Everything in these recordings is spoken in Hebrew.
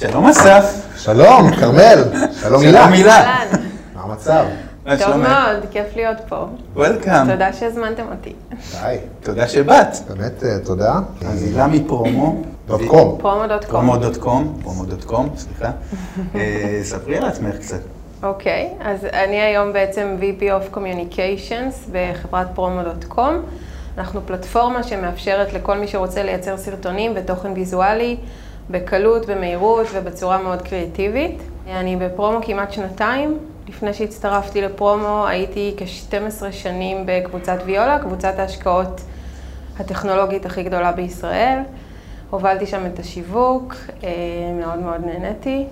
שלום אסף. שלום, כרמל. שלום הילה. שלום הילה. אהלן, מה המצב? טוב? מאוד, כיף להיות פה. וולקאם. תודה שהזמנתם אותי. די. תודה שבאת. באמת אה, תודה. אז הילה מפרומו. דוט קום. פרומו.קום. פרומו.קום, פרומו.קום, סליחה. אה, ספרי על עצמך קצת. אוקיי, אז אני היום בעצם VP of Communications בחברת פרומו.קום. אנחנו פלטפורמה שמאפשרת לכל מי שרוצה לייצר סרטונים ותוכן ויזואלי בקלות, במהירות ובצורה מאוד קריאטיבית. אני בפרומו כמעט שנתיים. לפני שהצטרפתי לפרומו הייתי כ-12 שנים בקבוצת ויולה, קבוצת ההשקעות הטכנולוגית הכי גדולה בישראל. הובלתי שם את השיווק, אה, מאוד מאוד נהניתי.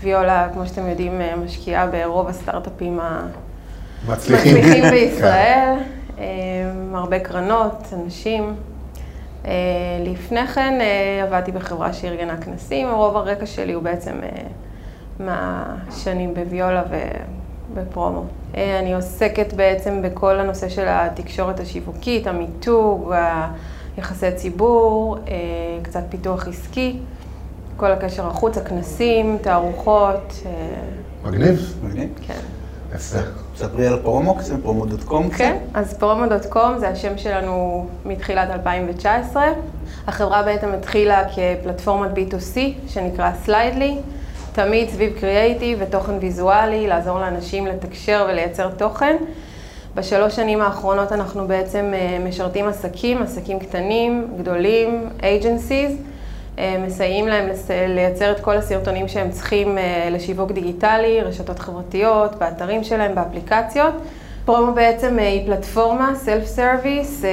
ויולה, כמו שאתם יודעים, אה, משקיעה ברוב הסטארט-אפים מצליחים. המצליחים כן. בישראל, אה, הרבה קרנות, אנשים. אה, לפני כן אה, עבדתי בחברה שארגנה כנסים, רוב הרקע שלי הוא בעצם אה, מהשנים בוויולה ובפרומו. אני עוסקת בעצם בכל הנושא של התקשורת השיווקית, המיתוג, היחסי ציבור, קצת פיתוח עסקי, כל הקשר החוץ, הכנסים, תערוכות, מגניב. מגניב. כן. יפה. ספרי על פרומו קצת, פרומו.קום. כן, אז פרומו.קום זה השם שלנו מתחילת 2019. החברה בעצם התחילה כפלטפורמת B2C שנקרא סליידלי, תמיד סביב קריאייטיב ותוכן ויזואלי, לעזור לאנשים לתקשר ולייצר תוכן. בשלוש שנים האחרונות אנחנו בעצם אה, משרתים עסקים, עסקים קטנים, גדולים, agencies, מסייעים להם לייצר את כל הסרטונים שהם צריכים אה, לשיווק דיגיטלי, רשתות חברתיות, באתרים שלהם, באפליקציות. פרומו בעצם אה, היא פלטפורמה, self service,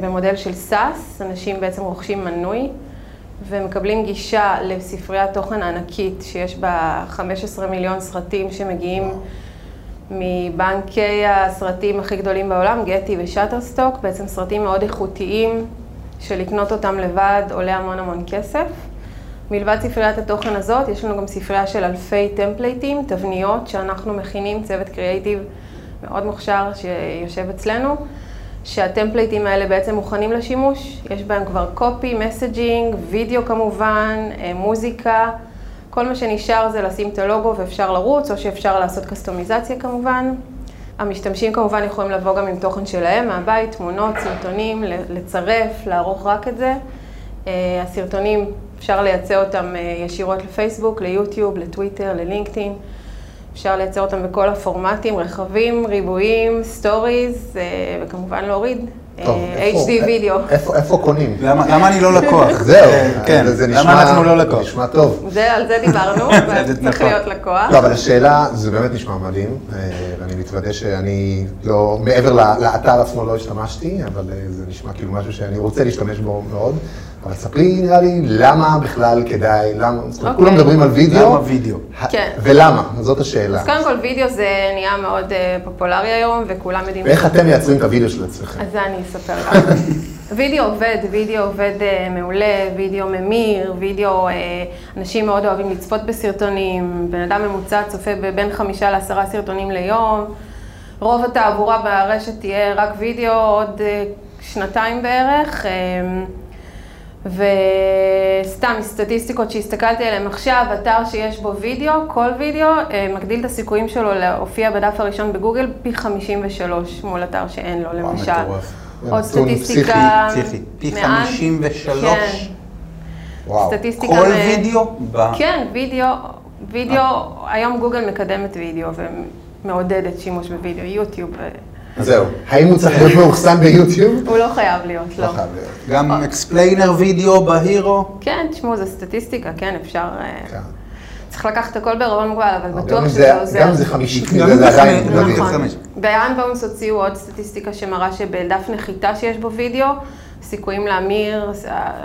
במודל של SaaS, אנשים בעצם רוכשים מנוי ומקבלים גישה לספריית תוכן ענקית שיש בה 15 מיליון סרטים שמגיעים מבנקי הסרטים הכי גדולים בעולם, Getty ו Shutterstock, בעצם סרטים מאוד איכותיים שלקנות אותם לבד עולה המון המון כסף. מלבד ספריית התוכן הזאת, יש לנו גם ספרייה של אלפי templateים, תבניות שאנחנו מכינים, צוות קריאייטיב מאוד מוכשר שיושב אצלנו, שהטמפלייטים האלה בעצם מוכנים לשימוש, יש בהם כבר קופי, מסג'ינג, וידאו כמובן, אה, מוזיקה, כל מה שנשאר זה לשים את הלוגו ואפשר לרוץ, או שאפשר לעשות קסטומיזציה כמובן. המשתמשים כמובן יכולים לבוא גם עם תוכן שלהם מהבית, תמונות, סרטונים, לצרף, לערוך רק את זה. אה, הסרטונים, אפשר לייצא אותם אה, ישירות לפייסבוק, ליוטיוב, לטוויטר, ללינקדאין. אפשר לייצר אותם בכל הפורמטים, רחבים, ריבועים, סטוריז, אה, וכמובן להוריד HD וידאו. איפה איפה קונים? למה למה אני לא לקוח? זהו. אה, כן, זה- זה למה נשמע- אנחנו לא לקוח? נשמע טוב. זה, על זה דיברנו, צריך נכון. להיות לקוח. לא, אבל השאלה, זה באמת נשמע מדהים, אה, ואני מתוודה שאני לא, מעבר לאתר עצמו לא השתמשתי, אבל אה, זה נשמע כאילו משהו שאני רוצה להשתמש בו מאוד. אבל ספרי, נראה לי, למה בכלל כדאי, למה, זאת אומרת, אוקיי. כולם מדברים על וידאו. למה וידאו? כן. ולמה? זאת השאלה. אז קודם כל וידאו זה נהיה מאוד אה, פופולרי היום, וכולם יודעים... ואיך אתם מייצרים את הוידאו של עצמכם? אז זה אני אספר לך. וידאו עובד, וידאו עובד אה, מעולה, וידאו ממיר, וידאו, אה, אנשים מאוד אוהבים לצפות בסרטונים, בן אדם ממוצע צופה בין חמישה לעשרה סרטונים ליום, רוב התעבורה ברשת תהיה רק וידאו עוד שנתיים בערך. אה, וסתם סטטיסטיקות שהסתכלתי עליהן עכשיו, אתר שיש בו וידאו, כל וידאו אה, מגדיל את הסיכויים שלו להופיע בדף הראשון בגוגל פי 53 מול אתר שאין לו, למשל. עוד סטטיסטיקה... פסיכי. פי מעל- 53? כן, וואו. כל וידאו? כן, וידאו, וידאו, היום גוגל מקדמת וידאו ומעודדת שימוש בוידאו, יוטיוב, אה, זהו. האם הוא צריך להיות מאוחסן ביוטיוב? הוא לא חייב להיות, לא. לא חייב להיות. גם explainer video ב hero? כן, תשמעו, זה סטטיסטיקה, כן, אפשר... אה, כן. צריך לקחת הכל בערבון מוגבל, אבל בטוח שזה זה- עוזר. גם אם זה 50, גם זה עדיין מדהים. נכון. חמש. ב Unbounce הוציאו עוד סטטיסטיקה שמראה שבדף נחיתה שיש בו וידאו, סיכויים להמיר,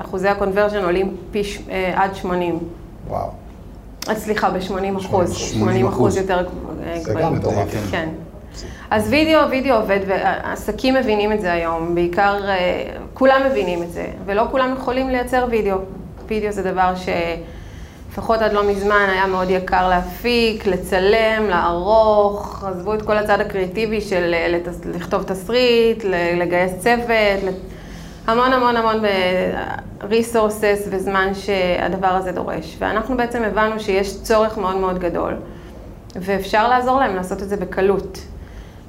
אחוזי ה conversion עולים פי אה, עד 80. וואו. אה, סליחה, ב-80 אחוז, 80 80 אחוז יותר אה, זה גבוהים. גם מטורף. כן. אז וידאו, וידאו עובד, ועסקים מבינים את זה היום, בעיקר, אה, כולם מבינים את זה, ולא כולם יכולים לייצר וידאו. וידאו זה דבר שלפחות עד לא מזמן היה מאוד יקר להפיק, לצלם, לערוך, עזבו את כל הצד הקריאטיבי של אה, לכתוב תסריט, לגייס צוות, המון המון המון ריסורסס וזמן שהדבר הזה דורש. ואנחנו בעצם הבנו שיש צורך מאוד מאוד גדול, ואפשר לעזור להם לעשות את זה בקלות.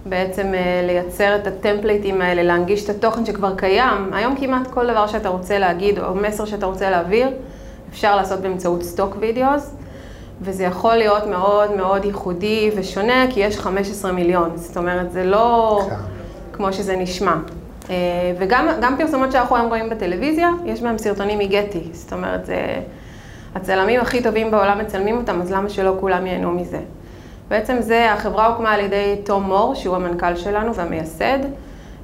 בעצם אה, לייצר את ה templateים האלה, להנגיש את התוכן שכבר קיים. היום כמעט כל דבר שאתה רוצה להגיד או מסר שאתה רוצה להעביר, אפשר לעשות באמצעות stock videos, וזה יכול להיות מאוד מאוד ייחודי ושונה, כי יש 15 מיליון. זאת אומרת, זה לא כן. כמו שזה נשמע. אה, וגם פרסומות שאנחנו היום רואים בטלוויזיה, יש בהם סרטונים מ Getty. זאת אומרת, זה... הצלמים הכי טובים בעולם מצלמים אותם, אז למה שלא כולם ייהנו מזה? בעצם זה, החברה הוקמה על ידי תום מור, שהוא המנכ"ל שלנו והמייסד,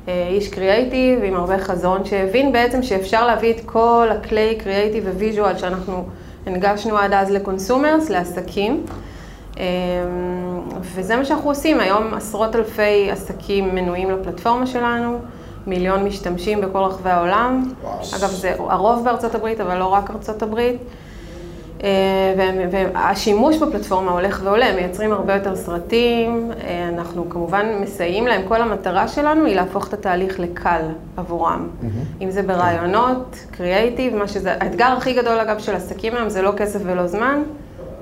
אה, איש קריאייטיב עם הרבה חזון, שהבין בעצם שאפשר להביא את כל הכלי creative ו visual שאנחנו הנגשנו עד אז ל consumers, לעסקים. אה, וזה מה שאנחנו עושים, היום עשרות אלפי עסקים מנויים לפלטפורמה שלנו, מיליון משתמשים בכל רחבי העולם. וואו. אגב, זה הרוב בארצות הברית, אבל לא רק ארצות הברית. אה, והשימוש בפלטפורמה הולך ועולה, מייצרים הרבה יותר סרטים, אה, אנחנו כמובן מסייעים להם, כל המטרה שלנו היא להפוך את התהליך לקל עבורם. Mm-hmm. אם זה ברעיונות, קריאייטיב, מה שזה, האתגר הכי גדול אגב של עסקים היום זה לא כסף ולא זמן,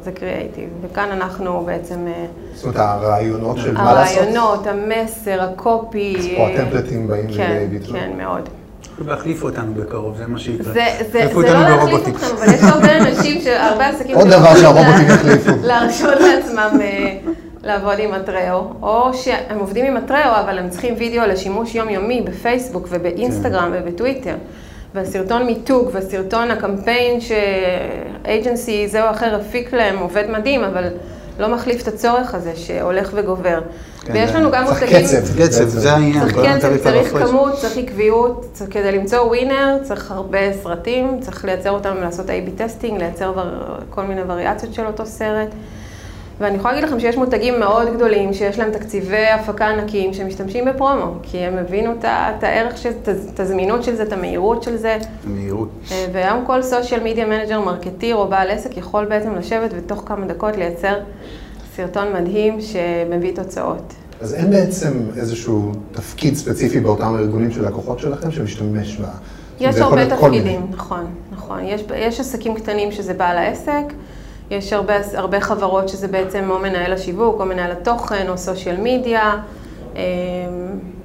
זה קריאייטיב, וכאן אנחנו בעצם... אה, זאת אומרת, הרעיונות של מה לעשות? הרעיונות, המסר, הקופי. אז פה הטמפלטים באים לידי ביטוי. כן, מאוד. להחליף אותנו בקרוב, זה מה שיקרה. זה, זה, זה לא להחליף אתכם, אבל יש הרבה אנשים, הרבה עסקים... עוד דבר שהרובוטים יחליפו. להרשות לעצמם אה, לעבוד עם הטראו, או שהם עובדים עם הטראו, אבל הם צריכים וידאו לשימוש יומיומי בפייסבוק ובאינסטגרם כן. ובטוויטר. והסרטון מיתוג והסרטון הקמפיין ש agency זה או אחר הפיק להם עובד מדהים, אבל לא מחליף את הצורך הזה שהולך וגובר. כן, ויש לנו גם מותגים... צריך קצב, קצב, זה העניין. צריך קצב, צריך כמות, צריך עקביות, כדי למצוא winner צריך הרבה סרטים, צריך לייצר אותם, לעשות A-B testing, לייצר כל מיני וריאציות של אותו סרט. ואני יכולה להגיד לכם שיש מותגים מאוד גדולים, שיש להם תקציבי הפקה ענקיים, שמשתמשים בפרומו, כי הם הבינו את הערך, של, את הזמינות של זה, את המהירות של זה. המהירות. אה, והיום כל social media manager, marketeer או בעל עסק יכול בעצם לשבת ותוך כמה דקות לייצר סרטון מדהים שמביא תוצאות. אז אין בעצם איזשהו תפקיד ספציפי באותם ארגונים של לקוחות שלכם שמשתמש ב... יש הרבה תפקידים, נכון, נכון. יש, יש עסקים קטנים שזה בעל העסק. יש הרבה, הרבה חברות שזה בעצם או מנהל השיווק, או מנהל התוכן, או סושיאל מדיה.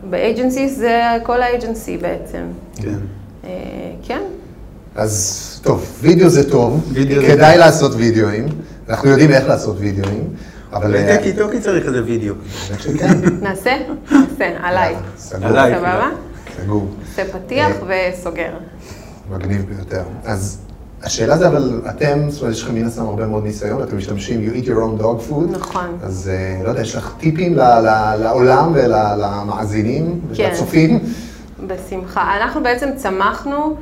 באג'נסי זה כל האג'נסי בעצם. כן. אה, כן. אז טוב, וידאו זה טוב, כדאי לעשות וידאוים, אנחנו יודעים איך לעשות וידאוים, אבל... טקי טוקי צריך איזה וידאו. נעשה? נעשה, עליי. עליי. סבבה? סגור. עושה פתיח אה, וסוגר. מגניב ביותר. אז השאלה זה, אבל אתם, זאת אומרת, יש לכם מן הסתם הרבה מאוד ניסיון, אתם משתמשים, you eat your own dog food. נכון. אז לא יודע, יש לך טיפים לעולם ולמאזינים ולצופים? כן, בשמחה. אנחנו בעצם צמחנו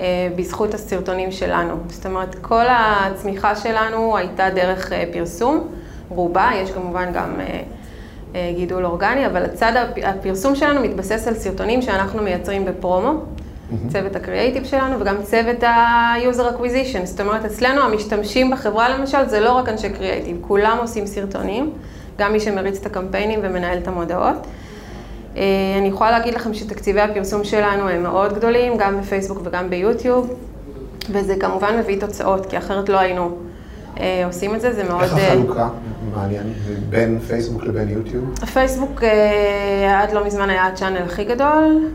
אה, בזכות הסרטונים שלנו. זאת אומרת, כל הצמיחה שלנו הייתה דרך אה, פרסום, רובה, יש כמובן גם אה, גידול אורגני, אבל הצד הפרסום שלנו מתבסס על סרטונים שאנחנו מייצרים בפרומו. Mm-hmm. צוות הקריאייטיב שלנו וגם צוות ה-user acquisition. זאת אומרת, אצלנו המשתמשים בחברה למשל זה לא רק אנשי קריאייטיב, כולם עושים סרטונים, גם מי שמריץ את הקמפיינים ומנהל את המודעות. אה, אני יכולה להגיד לכם שתקציבי הפרסום שלנו הם מאוד גדולים, גם בפייסבוק וגם ביוטיוב, וזה כמובן מביא תוצאות, כי אחרת לא היינו אה, עושים את זה, זה מאוד... איך אה, החלוקה? מעניין, בין פייסבוק לבין יוטיוב? פייסבוק אה, עד לא מזמן היה הצ'אנל הכי גדול,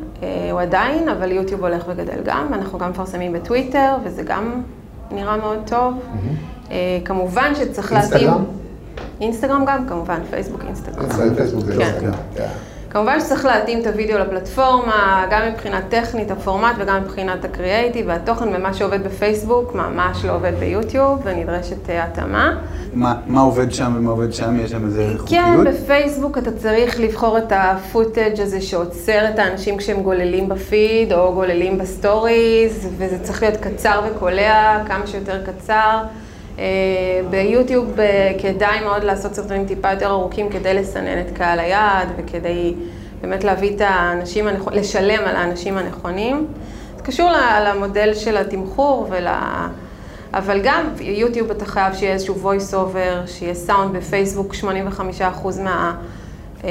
הוא עדיין, אבל יוטיוב הולך וגדל גם. אנחנו גם מפרסמים בטוויטר, וזה גם נראה מאוד טוב. כמובן שצריך להתאים... אינסטגרם? אינסטגרם גם, כמובן, פייסבוק, אינסטגרם. פייסבוק זה לא כן. כמובן שצריך להתאים את הוידאו לפלטפורמה, גם מבחינה טכנית, הפורמט וגם מבחינת הקריאייטיב והתוכן, ומה שעובד בפייסבוק ממש לא עובד ביוטיוב, ונדרשת אה, התאמה. מה, מה עובד שם ומה עובד שם? יש שם איזה חוקיות? כן, בפייסבוק אתה צריך לבחור את ה footage הזה שעוצר את האנשים כשהם גוללים בפיד או גוללים בסטוריז, וזה צריך להיות קצר וקולע, כמה שיותר קצר. אה, ביוטיוב אה, כדאי מאוד לעשות סרטונים טיפה יותר ארוכים כדי לסנן את קהל היעד וכדי באמת להביא את האנשים הנכונים, לשלם על האנשים הנכונים. זה קשור למודל של התמחור ול... אבל גם יוטיוב אתה חייב שיהיה איזשהו voice over, שיהיה סאונד בפייסבוק, 85% מה... אה,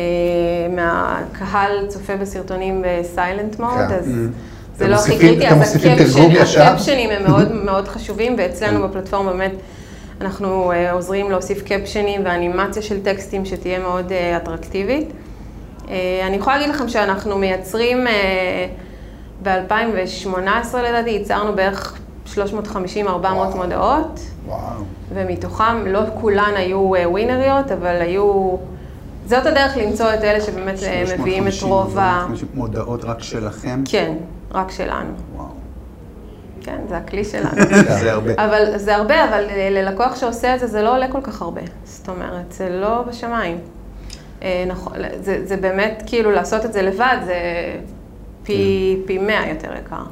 מהקהל צופה בסרטונים בסיילנט מוד, כן. אז... Mm-hmm. זה לא הכי קריטי, אז? הקפשנים הם מאוד מאוד חשובים, ואצלנו בפלטפורמה באמת אנחנו אה, עוזרים להוסיף קפשנים ואנימציה של טקסטים שתהיה מאוד אה, אטרקטיבית. אה, אני יכולה להגיד לכם שאנחנו מייצרים, ב-2018 לדעתי, ייצרנו בערך 350-400 מודעות, וואו. ומתוכם לא כולן היו ווינריות, אבל היו... זאת הדרך למצוא את אלה שבאמת מביאים את 350, רוב ה... 350 מודעות רק שלכם? כן, רק שלנו. וואו. כן, זה הכלי שלנו. זה הרבה. אבל זה הרבה, אבל אה, ללקוח שעושה את זה, זה לא עולה כל כך הרבה. זאת אומרת, זה לא בשמיים. אה, נכון, זה, זה באמת, כאילו, לעשות את זה לבד, זה פי, פי 100 יותר יקר.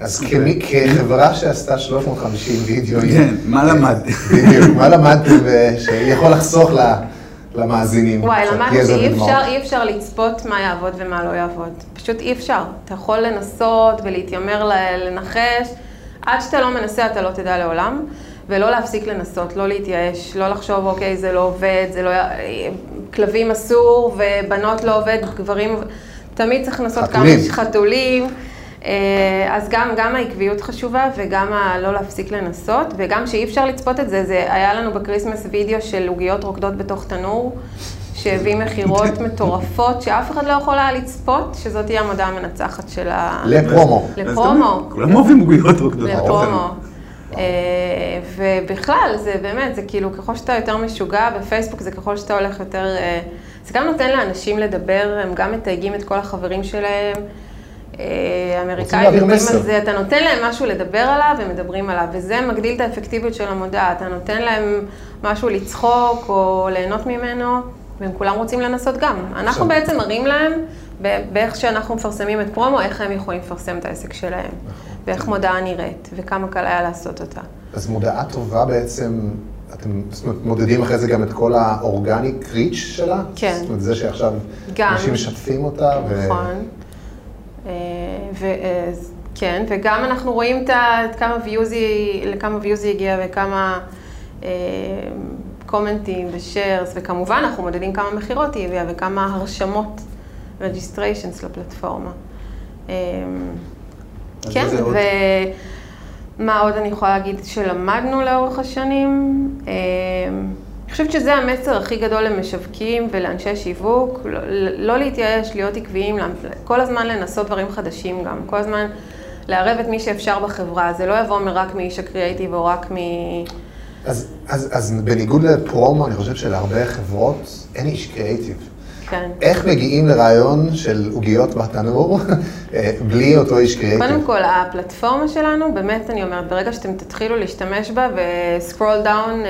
אז כמי, כחברה שעשתה 350 וידאוים, כן, מה למד? בדיוק, מה למדתם אה, שיכול לחסוך ל- למאזינים? וואי, יזע שאי אי אפשר לצפות מה יעבוד ומה לא יעבוד. פשוט אי אפשר. אתה יכול לנסות ולהתיימר לנחש, עד שאתה לא מנסה אתה לא תדע לעולם, ולא להפסיק לנסות, לא להתייאש, לא לחשוב, אוקיי, זה לא עובד, זה לא... כלבים אסור, ובנות לא עובד, גברים... תמיד צריך לנסות כמה חתולים. חתולים. אה, אז גם, גם העקביות חשובה וגם ה- לא להפסיק לנסות, וגם שאי אפשר לצפות את זה, זה היה לנו בקריסמס וידאו של עוגיות רוקדות בתוך תנור, שהביא מכירות מטורפות, שאף אחד לא יכול היה לצפות, שזאת תהיה המודעה המנצחת של ה... ל Promo. ל Promo. כולם אוהבים עוגיות רוקדות. לפרומו. אה, ובכלל, זה באמת, זה כאילו, ככל שאתה יותר משוגע בפייסבוק, זה ככל שאתה הולך יותר... אה, זה גם נותן לאנשים לדבר, הם גם מתייגים את כל החברים שלהם. אה, האמריקאים יודעים. על זה, אתה נותן להם משהו לדבר עליו, והם מדברים עליו, וזה מגדיל את האפקטיביות של המודעה. אתה נותן להם משהו לצחוק או ליהנות ממנו, והם כולם רוצים לנסות גם. אנחנו עכשיו- בעצם מראים להם, באיך שאנחנו מפרסמים את פרומו, איך הם יכולים לפרסם את העסק שלהם, ואיך מודעה נראית, וכמה קל היה לעשות אותה. אז מודעה טובה בעצם, אתם זאת אומרת, מודדים אחרי זה גם את כל האורגניק ריץ' שלה? כן. זאת אומרת, זה שעכשיו גם. אנשים משתפים אותה. נכון. אה, ו- אה, כן, וגם אנחנו רואים את כמה views היא, לכמה views היא הגיעה וכמה אה, קומנטים ושארס, וכמובן אנחנו מודדים כמה מכירות היא הביאה וכמה הרשמות, registrations לפלטפורמה. אז כן? ומה עוד אני יכולה להגיד שלמדנו לאורך השנים? אה, אני חושבת שזה המסר הכי גדול למשווקים ולאנשי שיווק, לא, לא להתייאש, להיות עקביים, כל הזמן לנסות דברים חדשים גם, כל הזמן לערב את מי שאפשר בחברה, זה לא יבוא רק מאיש הקריאייטיב או רק מ... אז, אז, אז בניגוד לפרומו, אני חושב שלהרבה חברות אין איש קריאיטיב. כן. איך מגיעים לרעיון של עוגיות בתנור אה, בלי אותו איש קריאיטיב? קודם כל, הפלטפורמה שלנו, באמת אני אומרת, ברגע שאתם תתחילו להשתמש בה ו scroll down,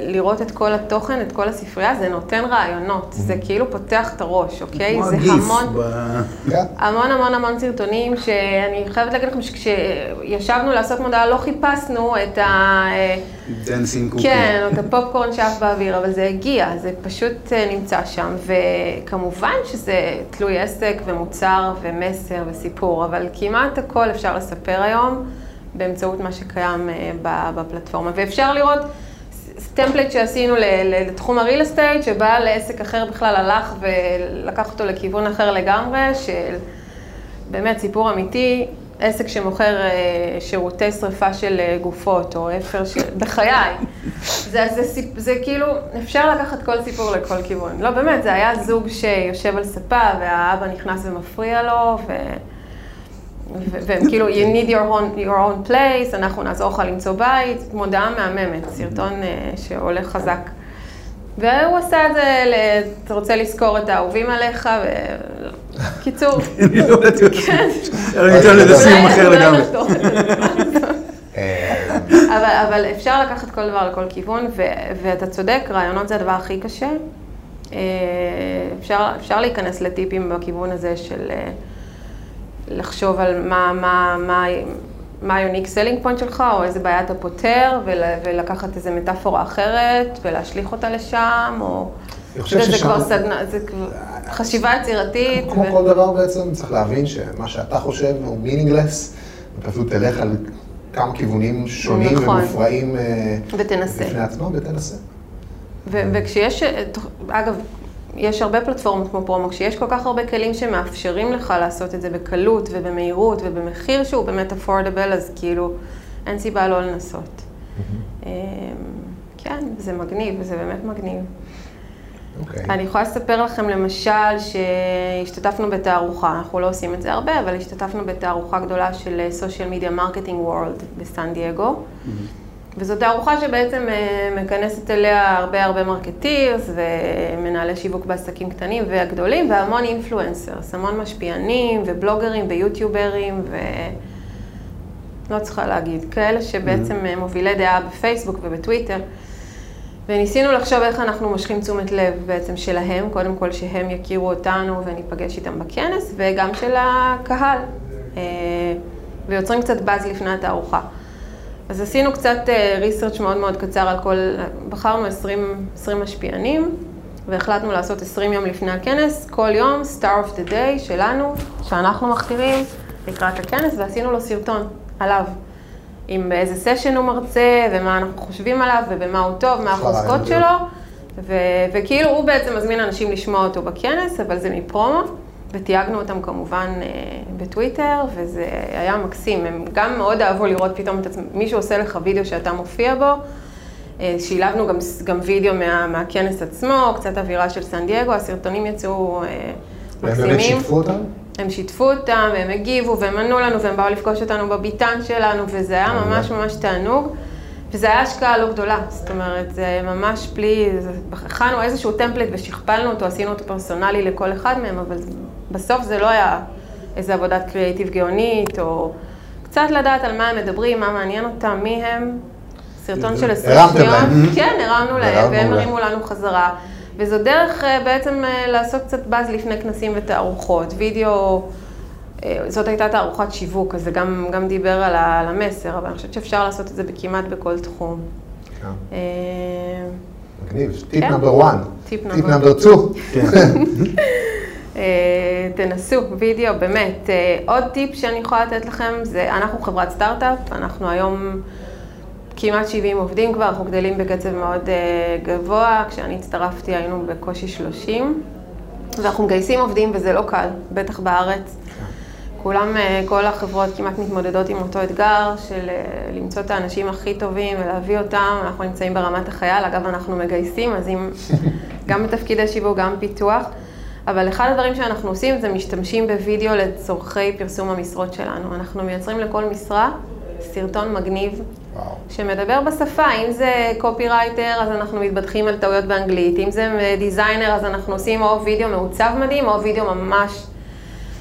לראות את כל התוכן, את כל הספרייה, זה נותן רעיונות. זה כאילו פותח את הראש, אוקיי? זה המון... ב-. המון המון המון סרטונים, שאני חייבת להגיד לכם שכשישבנו לעשות מודעה לא חיפשנו את ה... dancing cookie. כן, את הפופקורן שעף באוויר, אבל זה הגיע, זה פשוט אה, נמצא שם. וכמובן שזה תלוי עסק ומוצר ומסר וסיפור, אבל כמעט הכל אפשר לספר היום באמצעות מה שקיים אה, בפלטפורמה. ואפשר לראות טמפלט שעשינו לתחום הריל אסטייט, שבעל לעסק אחר בכלל הלך ולקח אותו לכיוון אחר לגמרי, של באמת סיפור אמיתי. עסק שמוכר אה, שירותי שריפה של אה, גופות, או אפר של... בחיי. זה, זה, סיפ... זה כאילו, אפשר לקחת כל סיפור לכל כיוון. לא, באמת, זה היה זוג שיושב על ספה, והאבא נכנס ומפריע לו, ו... והם כאילו, you need your own, your own place, אנחנו נעזור לך למצוא בית, מודעה מהממת, סרטון אה, שהולך חזק. והוא עשה את זה, אתה רוצה לזכור את האהובים עליך, ו... קיצור. אני לא יודעת כן. לזה סיום אחר לגמרי. זה. אה, אבל, אבל אפשר לקחת כל דבר לכל כיוון, ו, ואתה צודק, רעיונות זה הדבר הכי קשה. אה, אפשר, אפשר להיכנס לטיפים בכיוון הזה של אה, לחשוב על מה, מה, מה, מה ה-unique selling point שלך, או איזה בעיה אתה פותר, ול, ולקחת איזה מטאפורה אחרת, ולהשליך אותה לשם, או... אני חושב זה ששם- כבר סדנה, זה כבר חשיבה יצירתית. כמו ו- כל דבר בעצם, צריך להבין שמה שאתה חושב הוא meaningless, ופשוט תלך על כמה כיוונים שונים נכון. ומופרעים אה, ותנסה. בפני עצמם, ותנסה. ו- וכשיש, אה, אגב, יש הרבה פלטפורמות כמו פרומו, כשיש כל כך הרבה כלים שמאפשרים לך לעשות את זה בקלות ובמהירות ובמחיר שהוא באמת affordable, אז כאילו אין סיבה לא לנסות. אמ, כן, זה מגניב, זה באמת מגניב. אוקיי. אני יכולה לספר לכם למשל שהשתתפנו בתערוכה, אנחנו לא עושים את זה הרבה, אבל השתתפנו בתערוכה גדולה של Social Media Marketing World בסן דייגו. וזו תערוכה שבעצם אה, מכנסת אליה הרבה הרבה marketers ומנהלי שיווק בעסקים קטנים והגדולים והמון influencers, המון משפיענים ובלוגרים ויוטיוברים ו... לא צריכה להגיד, כאלה שבעצם אה, מובילי דעה בפייסבוק ובטוויטר. וניסינו לחשוב איך אנחנו מושכים תשומת לב בעצם שלהם, קודם כל שהם יכירו אותנו וניפגש איתם בכנס, וגם של הקהל, אה, ויוצרים קצת באז לפני התערוכה. אז עשינו קצת ריסרצ' מאוד מאוד קצר על כל, בחרנו 20, 20 משפיענים, והחלטנו לעשות 20 יום לפני הכנס, כל יום, Star of the Day שלנו, שאנחנו מכתירים לקראת הכנס, ועשינו לו סרטון עליו. עם באיזה סשן הוא מרצה, ומה אנחנו חושבים עליו, ובמה הוא טוב, מה החוזקות שלו, ו- וכאילו הוא בעצם מזמין אנשים לשמוע אותו בכנס, אבל זה מפרומו, ותייגנו אותם כמובן אה, בטוויטר, וזה היה מקסים. הם גם מאוד אהבו לראות פתאום את עצמם, מישהו עושה לך וידאו שאתה מופיע בו. אה, שילבנו גם, גם וידאו מה, מהכנס עצמו, קצת אווירה של סן דייגו, הסרטונים יצאו אה, מקסימים. והם באמת שיתפו אותם? הם שיתפו אותם, והם הגיבו, והם ענו לנו, והם באו לפגוש אותנו בביתן שלנו, וזה היה ממש ממש תענוג. וזה היה השקעה לא גדולה, זאת אומרת, זה ממש בלי, הכנו איזשהו טמפלט ושכפלנו אותו, עשינו אותו פרסונלי לכל אחד מהם, אבל בסוף זה לא היה איזה עבודת קריאיטיב גאונית, או קצת לדעת על מה הם מדברים, מה מעניין אותם, מי הם. סרטון של 20 שניות. כן, הרמנו להם, והם הרימו לנו חזרה. וזו דרך אה, בעצם אה, לעשות קצת באז לפני כנסים ותערוכות. וידאו, אה, זאת הייתה תערוכת שיווק, אז זה גם, גם דיבר על, על המסר, אבל אני חושבת שאפשר לעשות את זה כמעט בכל תחום. כן. מגניב, טיפ. number 1. טיפ טיפ number- number 2. אה, תנסו, וידאו, באמת. עוד טיפ שאני יכולה לתת לכם זה, אנחנו חברת סטארט-אפ, אנחנו היום כמעט 70 עובדים כבר, אנחנו גדלים בקצב מאוד אה, גבוה, כשאני הצטרפתי היינו בקושי 30, ואנחנו מגייסים עובדים וזה לא קל, בטח בארץ. כולם, אה, כל החברות כמעט מתמודדות עם אותו אתגר של אה, למצוא את האנשים הכי טובים ולהביא אותם. אנחנו נמצאים ברמת החייל, אגב, אנחנו מגייסים, אז אם גם בתפקידי שיווק, גם פיתוח. אבל אחד הדברים שאנחנו עושים זה משתמשים בווידאו לצורכי פרסום המשרות שלנו. אנחנו מייצרים לכל משרה סרטון מגניב וואו. שמדבר בשפה, אם זה קופירייטר, אז אנחנו מתבדחים על טעויות באנגלית, אם זה designer, אז אנחנו עושים או וידאו מעוצב מדהים, או וידאו ממש...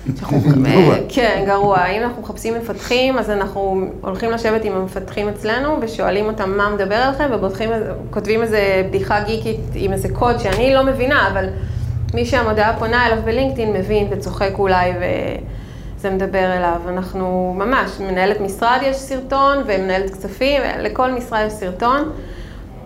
גרוע. כן, גרוע. אם אנחנו מחפשים מפתחים, אז אנחנו הולכים לשבת עם המפתחים אצלנו ושואלים אותם מה מדבר עליכם, וכותבים איזה בדיחה גיקית עם איזה קוד שאני לא מבינה, אבל מי שהמודעה פונה אליו בלינקדאין מבין וצוחק אולי וזה מדבר אליו. אנחנו ממש, מנהלת משרד יש סרטון ומנהלת כספים, לכל משרד יש סרטון.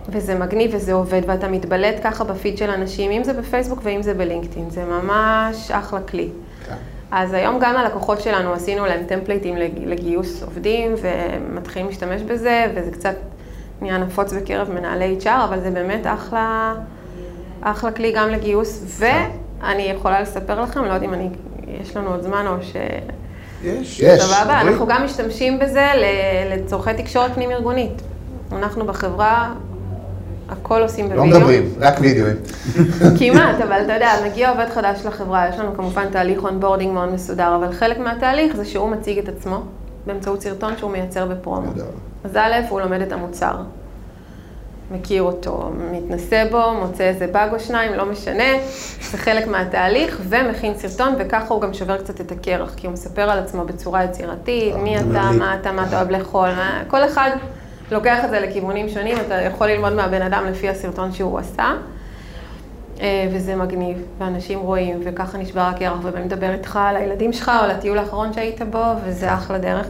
וזה מגניב וזה עובד, ואתה מתבלט ככה בפיד של אנשים, אם זה בפייסבוק ואם זה בלינקדאין, זה ממש אחלה כלי. כן. אז היום גם הלקוחות שלנו עשינו להם טמפלייטים לג- לגיוס עובדים, ומתחילים להשתמש בזה, וזה קצת נהיה נפוץ בקרב מנהלי HR, אבל זה באמת אחלה, אחלה כלי גם לגיוס, ואני יכולה לספר לכם, לא יודעת אם אני, יש לנו עוד זמן או ש... יש. יש. סבבה. אנחנו גם משתמשים בזה ל- לצורכי תקשורת פנים-ארגונית. אנחנו בחברה, הכל עושים לא בווידאו. מדברים, רק וידאוים. כמעט, אבל אתה יודע, מגיע עובד חדש לחברה, יש לנו כמובן תהליך onboarding מאוד מסודר, אבל חלק מהתהליך זה שהוא מציג את עצמו באמצעות סרטון שהוא מייצר בפרומו. אז א', הוא לומד את המוצר, מכיר אותו, מתנסה בו, מוצא איזה באג או שניים, לא משנה, זה חלק מהתהליך, ומכין סרטון, וככה הוא גם שובר קצת את הקרח, כי הוא מספר על עצמו בצורה יצירתית, מי אתה. מה אתה, מה אתה אוהב לאכול, כל אחד לוקח את זה לכיוונים שונים, אתה יכול ללמוד מהבן אדם לפי הסרטון שהוא עשה. אה, וזה מגניב, ואנשים רואים, וככה נשבר הקרח, ובאים לדבר איתך על הילדים שלך, או על הטיול האחרון שהיית בו, וזה אחלה דרך.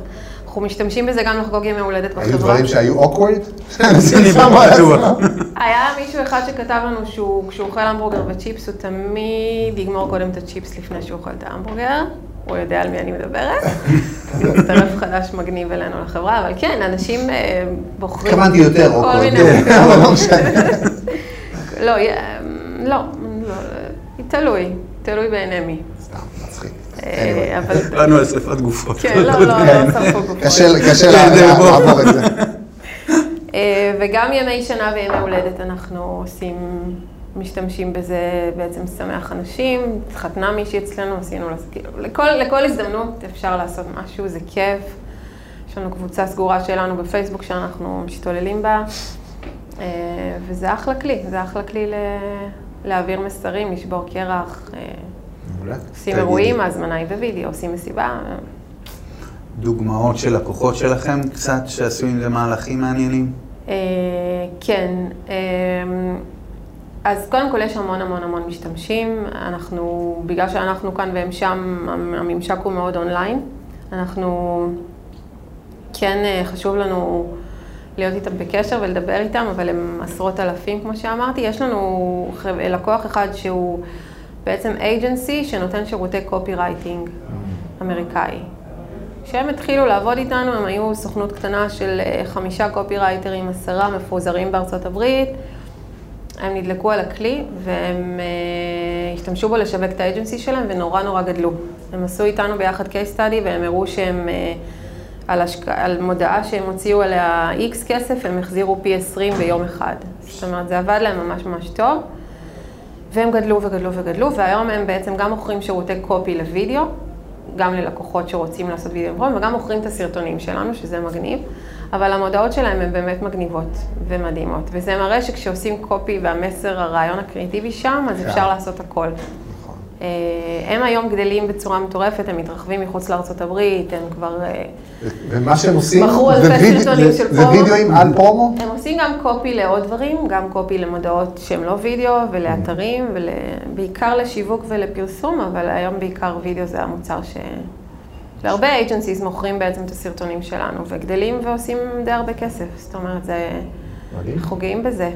אנחנו משתמשים בזה גם לחגוג ימי הולדת בחברה. היו דברים שהיו awkward? אני בטוח. היה מישהו אחד שכתב לנו שהוא, כשהוא אוכל המבורגר וצ'יפס, הוא תמיד יגמור קודם את הצ'יפס לפני שהוא אוכל את ההמבורגר. הוא יודע על מי אני מדברת. מצטרף חדש מגניב אלינו לחברה, אבל כן, אנשים אה, בוחרים... התכוונתי יותר awkward. כן, אבל לא. לא, לא, לא, תלוי, תלוי בעיני מי. סתם, מצחיק. אה, אבל... באנו על שרפת גופות. כן, לא, לא, לא שרפו גופות. קשה כן. לעבור את זה. אה, וגם ימי שנה וימי הולדת אנחנו עושים, משתמשים בזה, בעצם שמח אנשים, התחתנה מישהי אצלנו, עשינו לה, כאילו, לכל, לכל הזדמנות אפשר לעשות משהו, זה כיף. יש לנו קבוצה סגורה שלנו בפייסבוק שאנחנו משתוללים בה, אה, וזה אחלה כלי, זה אחלה כלי ל... להעביר מסרים, לשבור קרח, מעולה. עושים. אירועים, ההזמנה היא בווידאו, עושים מסיבה. דוגמאות של לקוחות שלכם קצת, שעשו עם זה מהלכים מעניינים? אה, כן, אה, אז קודם כל יש המון המון המון משתמשים, אנחנו, בגלל שאנחנו כאן והם שם, הממשק הוא מאוד אונליין, אנחנו, כן אה, חשוב לנו להיות איתם בקשר ולדבר איתם, אבל הם עשרות אלפים כמו שאמרתי, יש לנו לקוח אחד שהוא בעצם agency שנותן שירותי קופי רייטינג אמריקאי. כשהם התחילו לעבוד איתנו, הם היו סוכנות קטנה של אה, חמישה קופירייטרים, עשרה מפוזרים בארצות הברית. הם נדלקו על הכלי והם אה, השתמשו בו לשווק את האג'נסי שלהם ונורא נורא גדלו. הם עשו איתנו ביחד case study והם הראו שהם, אה, על, השק... על מודעה שהם הוציאו עליה X כסף, הם החזירו פי 20 ביום אחד. זאת אומרת, זה עבד להם ממש ממש טוב. והם גדלו וגדלו וגדלו, והיום הם בעצם גם מוכרים שירותי קופי לוידאו, גם ללקוחות שרוצים לעשות וידאו עם וגם מוכרים את הסרטונים שלנו, שזה מגניב, אבל המודעות שלהם הן באמת מגניבות ומדהימות, וזה מראה שכשעושים קופי והמסר, הרעיון הקריאיטיבי שם, אז אפשר לעשות הכל. אה, הם היום גדלים בצורה מטורפת, הם מתרחבים מחוץ לארצות הברית, הם כבר... אה, ומה שהם עושים, מכרו זה אלפי סרטונים זה- של זה פרומו. וידאוים על פרומו? הם עושים גם קופי לעוד דברים, גם קופי למודעות שהם לא וידאו ולאתרים, ובעיקר לשיווק ולפרסום, אבל היום בעיקר וידאו זה המוצר ש... והרבה agencies מוכרים בעצם את הסרטונים שלנו, וגדלים ועושים די הרבה כסף, זאת אומרת, זה... אנחנו גאים בזה.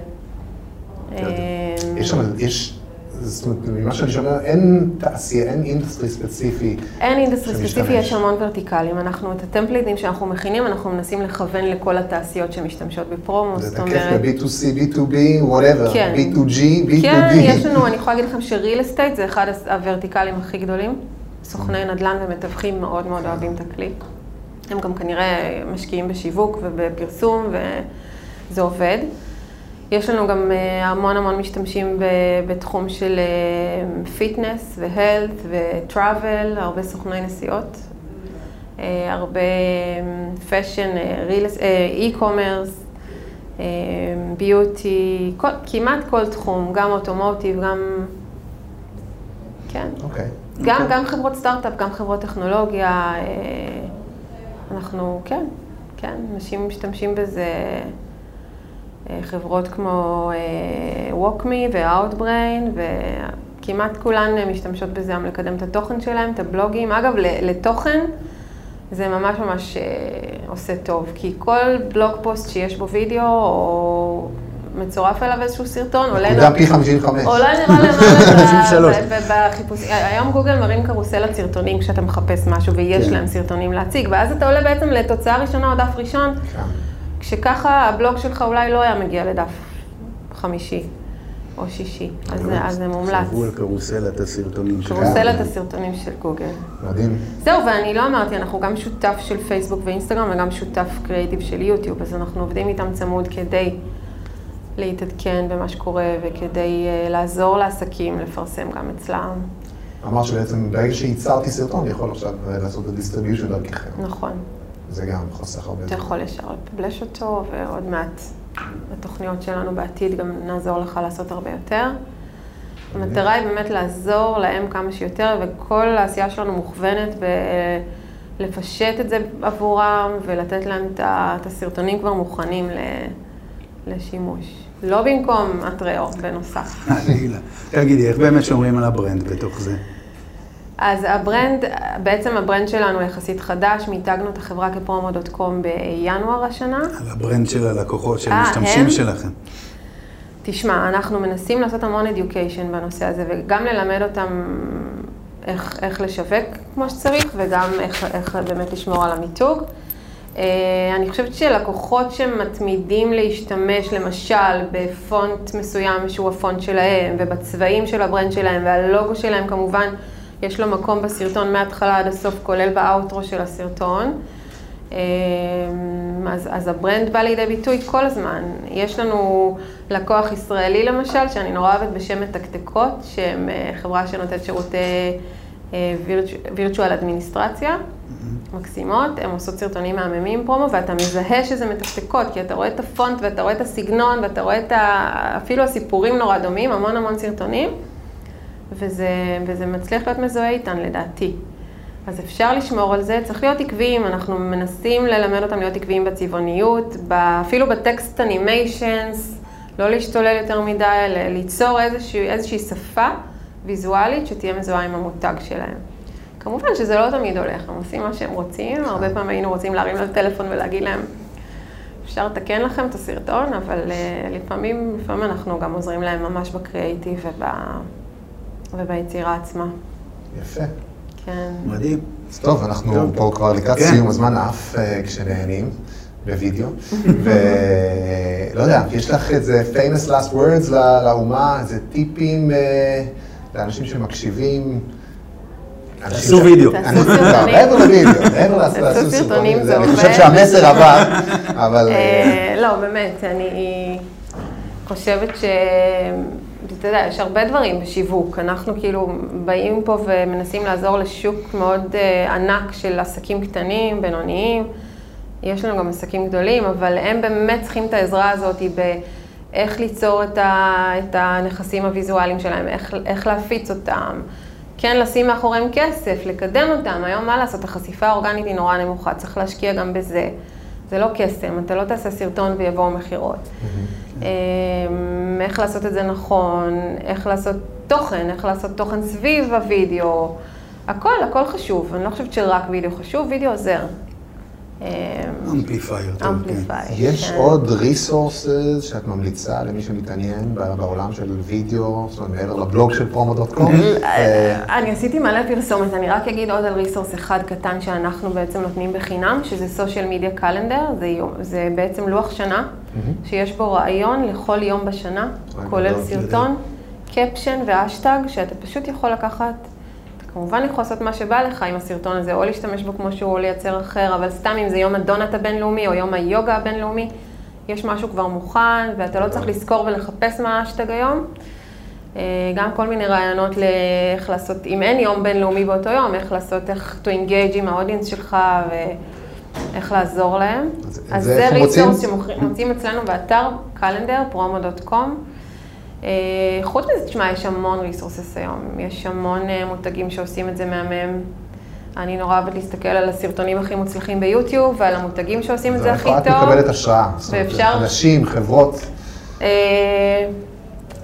שם, יש, זאת אומרת, ממה שאני שומע, אין תעשייה, אין industry ספציפי. אין industry. ספציפי, יש המון ורטיקלים. אנחנו, את הטמפליטים שאנחנו מכינים, אנחנו מנסים לכוון לכל התעשיות שמשתמשות בפרומו, זה זאת תקף אומרת... ב-B2C, B2B, whatever, כן. B2G, B2D. כן, יש לנו, אני יכולה להגיד לכם ש real estate זה אחד הוורטיקלים הכי גדולים. סוכני נדל"ן ומתווכים מאוד מאוד אוהבים את הכלי. הם גם כנראה משקיעים בשיווק ובפרסום, וזה עובד. יש לנו גם אה, המון המון משתמשים בתחום של fitness ו health ו travel, הרבה סוכני נסיעות, אה, הרבה fashion, e-commerce, beauty, כמעט כל תחום, גם automotive, גם... כן. אוקיי. גם, גם חברות סטארט-אפ, גם חברות טכנולוגיה, אה, אנחנו, כן, כן, אנשים משתמשים בזה, חברות כמו אה, WalkMe ו-Outbrain, וכמעט כולן אה, משתמשות בזה גם לקדם את התוכן שלהם, את הבלוגים. אגב, לתוכן זה ממש ממש אה, עושה טוב, כי כל בלוג פוסט שיש בו וידאו, או מצורף אליו איזשהו סרטון, עולה... גם פי 55. עולה נראה למעלה 53. ב- ב- בחיפוש, היום גוגל מראים קרוסלת סרטונים כשאתה מחפש משהו ויש כן. להם סרטונים להציג, ואז אתה עולה בעצם לתוצאה ראשונה או דף ראשון, כן. כשככה הבלוג שלך אולי לא היה מגיע לדף חמישי או שישי, אז זה- אז זה מומלץ. חשבו על קרוסלת הסרטונים שלהם. קרוסלת הסרטונים של גוגל. מדהים. זהו, ואני לא אמרתי, אנחנו גם שותף של פייסבוק ואינסטגרם וגם שותף קריאיטיב של יוטיוב, אז אנחנו עובדים איתם צמוד כדי להתעדכן במה שקורה וכדי uh, לעזור לעסקים לפרסם גם אצלם. אמרת שבעצם ברגע שייצרתי סרטון, אני יכול עכשיו אה, לעשות את ה distribution דרככם. נכון. זה גם חוסך הרבה אתה זמן. יכול ישר לפבלש אותו, ועוד מעט בתוכניות שלנו בעתיד גם נעזור לך לעשות הרבה יותר. המטרה היא באמת לעזור להם כמה שיותר, וכל העשייה שלנו מוכוונת בלפשט את זה עבורם ולתת להם את ה- את הסרטונים כבר מוכנים ל- לשימוש. לא במקום הטריאו, בנוסף. חלילה. תגידי, איך באמת שומרים על הברנד בתוך זה? אז ה brand, בעצם ה brand שלנו יחסית חדש, מיתגנו את החברה כ Promo.com בינואר השנה. על ה brand של הלקוחות, של אה, המשתמשים? שלכם. תשמע, אנחנו מנסים לעשות המון education בנושא הזה, וגם ללמד אותם איך, איך לשווק כמו שצריך, וגם איך, איך באמת לשמור על המיתוג. אה, אני חושבת שלקוחות שמתמידים להשתמש למשל בפונט מסוים שהוא הפונט שלהם ובצבעים של ה brand שלהם והלוגו שלהם כמובן יש לו מקום בסרטון מההתחלה עד הסוף כולל ב outro של הסרטון. אה, אז, אז ה brand בא לידי ביטוי כל הזמן. יש לנו לקוח ישראלי למשל, שאני נורא אוהבת בשם מתקתקות, שהם אה, חברה שנותנת שירותי virtual אדמיניסטרציה. מקסימות, הן עושות סרטונים מהממים פרומו, ואתה מזהה שזה מתקתקות, כי אתה רואה את הפונט ואתה רואה את הסגנון ואתה רואה את ה... אפילו הסיפורים נורא דומים, המון המון סרטונים, וזה, וזה מצליח להיות מזוהה איתן לדעתי. אז אפשר לשמור על זה, צריך להיות עקביים, אנחנו מנסים ללמד אותם להיות עקביים בצבעוניות, אפילו בטקסט אנימיישנס, לא להשתולל יותר מדי, ליצור איזושהי, איזושהי שפה ויזואלית שתהיה מזוהה עם המותג שלהם. כמובן שזה לא תמיד הולך, הם עושים מה שהם רוצים, הרבה פעמים היינו רוצים להרים להם טלפון ולהגיד להם, אפשר לתקן לכם את הסרטון, אבל uh, לפעמים, לפעמים אנחנו גם עוזרים להם ממש בקריאיטיב וב... וביצירה עצמה. יפה. כן. מדהים. אז טוב, אנחנו טוב. פה כבר לקראת כן. סיום הזמן עף uh, כשנהנים. בווידאו, ולא יודע, יש לך איזה famous last words לאומה, איזה טיפים uh, לאנשים שמקשיבים, תעשו וידאו. תעשו סרטונים. מעבר לוידאו, מעבר לעשו סרטונים, אני חושב שהמסר עבר, אבל... אה, לא, באמת, אני חושבת ש... אתה יודע, יש הרבה דברים בשיווק. אנחנו כאילו באים פה ומנסים לעזור לשוק מאוד uh, ענק של עסקים קטנים, בינוניים. יש לנו גם עסקים גדולים, אבל הם באמת צריכים את העזרה הזאת באיך ליצור את, ה, את הנכסים הוויזואליים שלהם, איך, איך להפיץ אותם. כן לשים מאחוריהם כסף, לקדם אותם. היום מה לעשות, החשיפה האורגנית היא נורא נמוכה, צריך להשקיע גם בזה. זה לא קסם, אתה לא תעשה סרטון ויבואו מכירות. Mm-hmm. אמ, איך לעשות את זה נכון, איך לעשות תוכן, איך לעשות תוכן סביב הווידאו. הכל, הכל חשוב. אני לא חושבת שרק וידאו חשוב, וידאו עוזר. amplifier, טוב, amplifier. יש כן. עוד resources שאת ממליצה למי שמתעניין בעולם של וידאו, זאת אומרת, מעבר לבלוג של Promo.com? אה, אני עשיתי מלא פרסומת, אני רק אגיד עוד על resource אחד קטן שאנחנו בעצם נותנים בחינם, שזה social media calendar, זה בעצם לוח שנה, שיש בו רעיון לכל יום בשנה, כולל סרטון, קפשן ואשטג, שאתה פשוט יכול לקחת כמובן יכול לעשות מה שבא לך עם הסרטון הזה, או להשתמש בו כמו שהוא, או לייצר אחר, אבל סתם אם זה יום הדונט הבינלאומי, או יום היוגה הבינלאומי, יש משהו כבר מוכן, ואתה לא צריך לזכור ולחפש מה האשטג היום. אה, גם כל מיני רעיונות לאיך לעשות, אם אין יום בינלאומי באותו יום, איך לעשות, איך to engage עם האודיאנס שלך, ואיך לעזור להם. אז, אז זה ריסורס שמוצאים אצלנו באתר calendar, promo.com. אה, חוץ מזה, תשמע, יש המון ריסורסס היום, יש המון אה, מותגים שעושים את זה מהמם. אני נורא אוהבת להסתכל על הסרטונים הכי מוצלחים ביוטיוב ועל המותגים שעושים את זה הכי טוב. את מקבלת השראה, אומרת, אנשים, חברות. אה,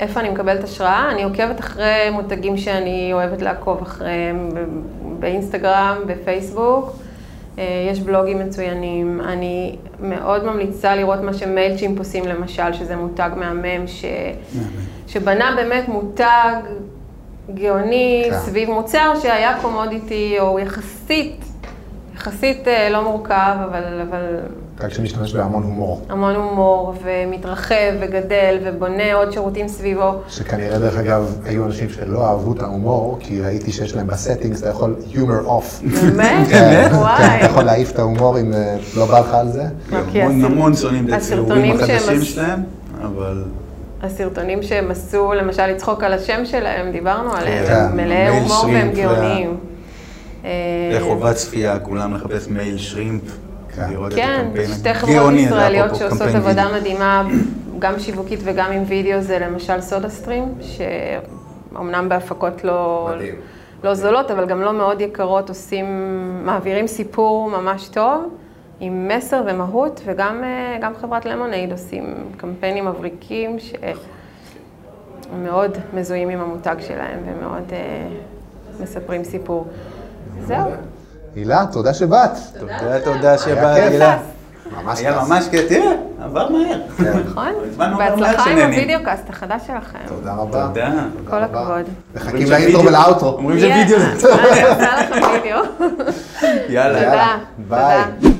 איפה אני מקבלת השראה? אני עוקבת אחרי מותגים שאני אוהבת לעקוב אחריהם באינסטגרם, בפייסבוק. יש בלוגים מצוינים. אני מאוד ממליצה לראות מה שמיילצ'ימפ עושים למשל, שזה מותג מהמם, ש... שבנה באמת מותג גאוני כן. סביב מוצר שהיה קומודיטי, או יחסית, יחסית אה, לא מורכב, אבל... אבל... מותג שמשתמש בהמון הומור. המון הומור, ומתרחב וגדל, ובונה עוד שירותים סביבו. שכנראה, דרך אגב, היו אנשים שלא אהבו את ההומור, כי ראיתי שיש להם ב settings, אתה יכול humor off. באמת? כן, וואי. כן, אתה יכול להעיף את ההומור אם אה, לא בא לך על זה. המון המון שונאים את הציורים החדשים שלהם, אבל... הסרטונים שהם עשו, למשל לצחוק על השם שלהם, דיברנו עליהם, כן. הם מלאי הומור והם גאוניים. לחובת צפייה, כולם לחפש MailShrimp. כן, שתי חברות ישראליות שעושות עבודה מדהימה, גם שיווקית וגם עם וידאו, זה למשל סודה סטרים, שאומנם בהפקות לא, לא זולות, אבל גם לא מאוד יקרות, עושים, מעבירים סיפור ממש טוב. עם מסר ומהות, וגם אה, חברת למונייד עושים קמפיינים מבריקים שמאוד מזוהים עם המותג שלהם ומאוד uh, מספרים סיפור. זהו. הילה, תודה שבאת. תודה, תודה שבאת, הילה. ממש היה ממש כיף, תראה, עבר מהר. כן. נכון, בהצלחה עם ה videocast החדש שלכם. תודה רבה. תודה. כל הכבוד. מחכים ל intro ול outro. אומרים שווידאו זה טוב. אני עושה לכם וידאו. יאללה. תודה. ביי.